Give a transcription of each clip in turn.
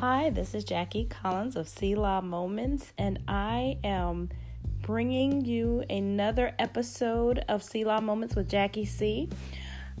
Hi, this is Jacquie Collins of Selah Moments, and I am bringing you another episode of Selah Moments with Jacquie C.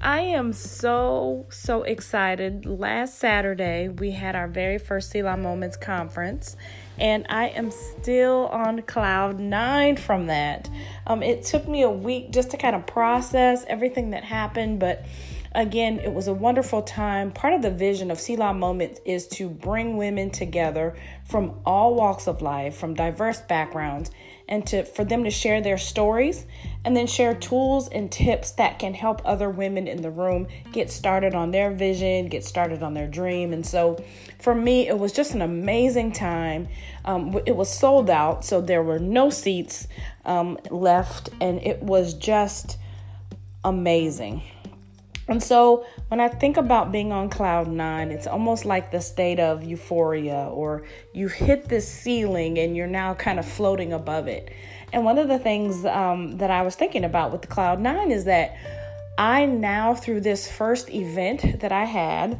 I am so, so excited. Last Saturday, we had our very first Selah Moments conference, and I am still on cloud nine from that. Um, it took me a week just to kind of process everything that happened, but again, it was a wonderful time. Part of the vision of Selah Moment is to bring women together from all walks of life, from diverse backgrounds, and to for them to share their stories and then share tools and tips that can help other women in the room get started on their vision, get started on their dream. And so for me, it was just an amazing time. Um, it was sold out, so there were no seats um, left, and it was just amazing. And so when I think about being on cloud nine, it's almost like the state of euphoria, or you've hit this ceiling and you're now kind of floating above it. And one of the things um, that I was thinking about with the cloud nine is that I now, through this first event that I had,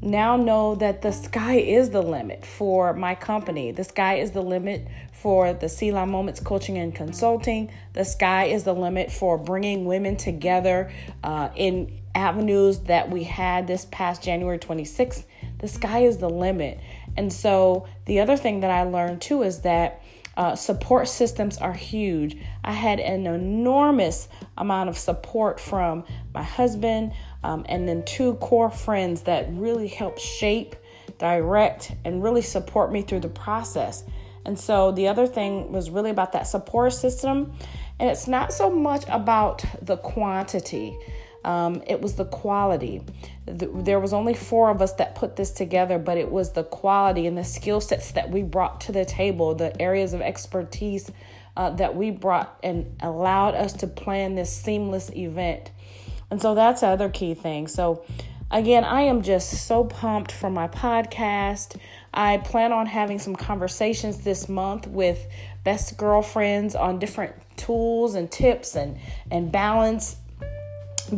now know that the sky is the limit for my company. The sky is the limit for the Selah Moments Coaching and Consulting. The sky is the limit for bringing women together uh, in avenues that we had this past January 26th. The sky is the limit. And so the other thing that I learned too is that uh, support systems are huge. I had an enormous amount of support from my husband um, and then two core friends that really helped shape, direct, and really support me through the process. And so the other thing was really about that support system. And it's not so much about the quantity. Um, it was the quality. The, there was only four of us that put this together, but it was the quality and the skill sets that we brought to the table, the areas of expertise uh, that we brought and allowed us to plan this seamless event. And so that's the other key thing. So again, I am just so pumped for my podcast. I plan on having some conversations this month with best girlfriends on different tools and tips and and balance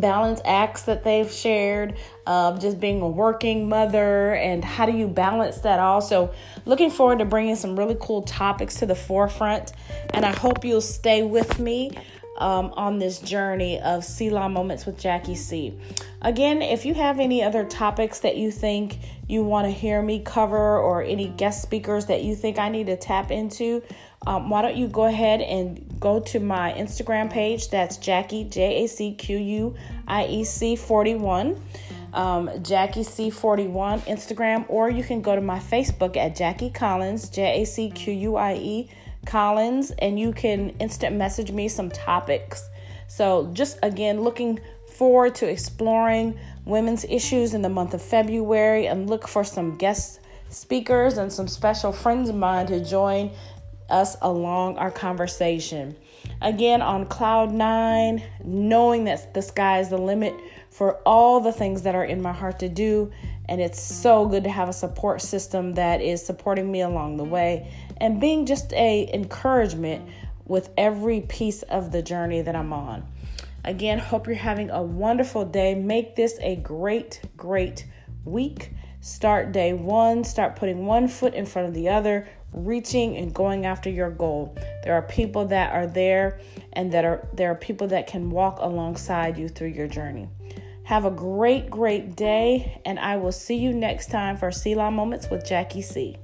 balance acts that they've shared, um, just being a working mother, and how do you balance that all so Looking forward to bringing some really cool topics to the forefront, and I hope you'll stay with me. Um, on this journey of Selah Moments with Jacquie C. Again, if you have any other topics that you think you want to hear me cover or any guest speakers that you think I need to tap into, um, why don't you go ahead and go to my Instagram page? That's Jacquie, J A C Q U I E C 41. Um, Jacquie C41 Instagram, or you can go to my Facebook at Jacquie Collins, J A C Q U I E Collins, and you can instant message me some topics. So, just again, looking forward to exploring women's issues in the month of February and look for some guest speakers and some special friends of mine to join us along our conversation. Again, on cloud nine, knowing that the sky is the limit for all the things that are in my heart to do. And it's so good to have a support system that is supporting me along the way and being just a encouragement with every piece of the journey that I'm on. Again, hope you're having a wonderful day. Make this a great, great week. Start day one, start putting one foot in front of the other, reaching and going after your goal. There are people that are there and that are there are people that can walk alongside you through your journey. Have a great, great day, and I will see you next time for Selah Moments with Jacquie C.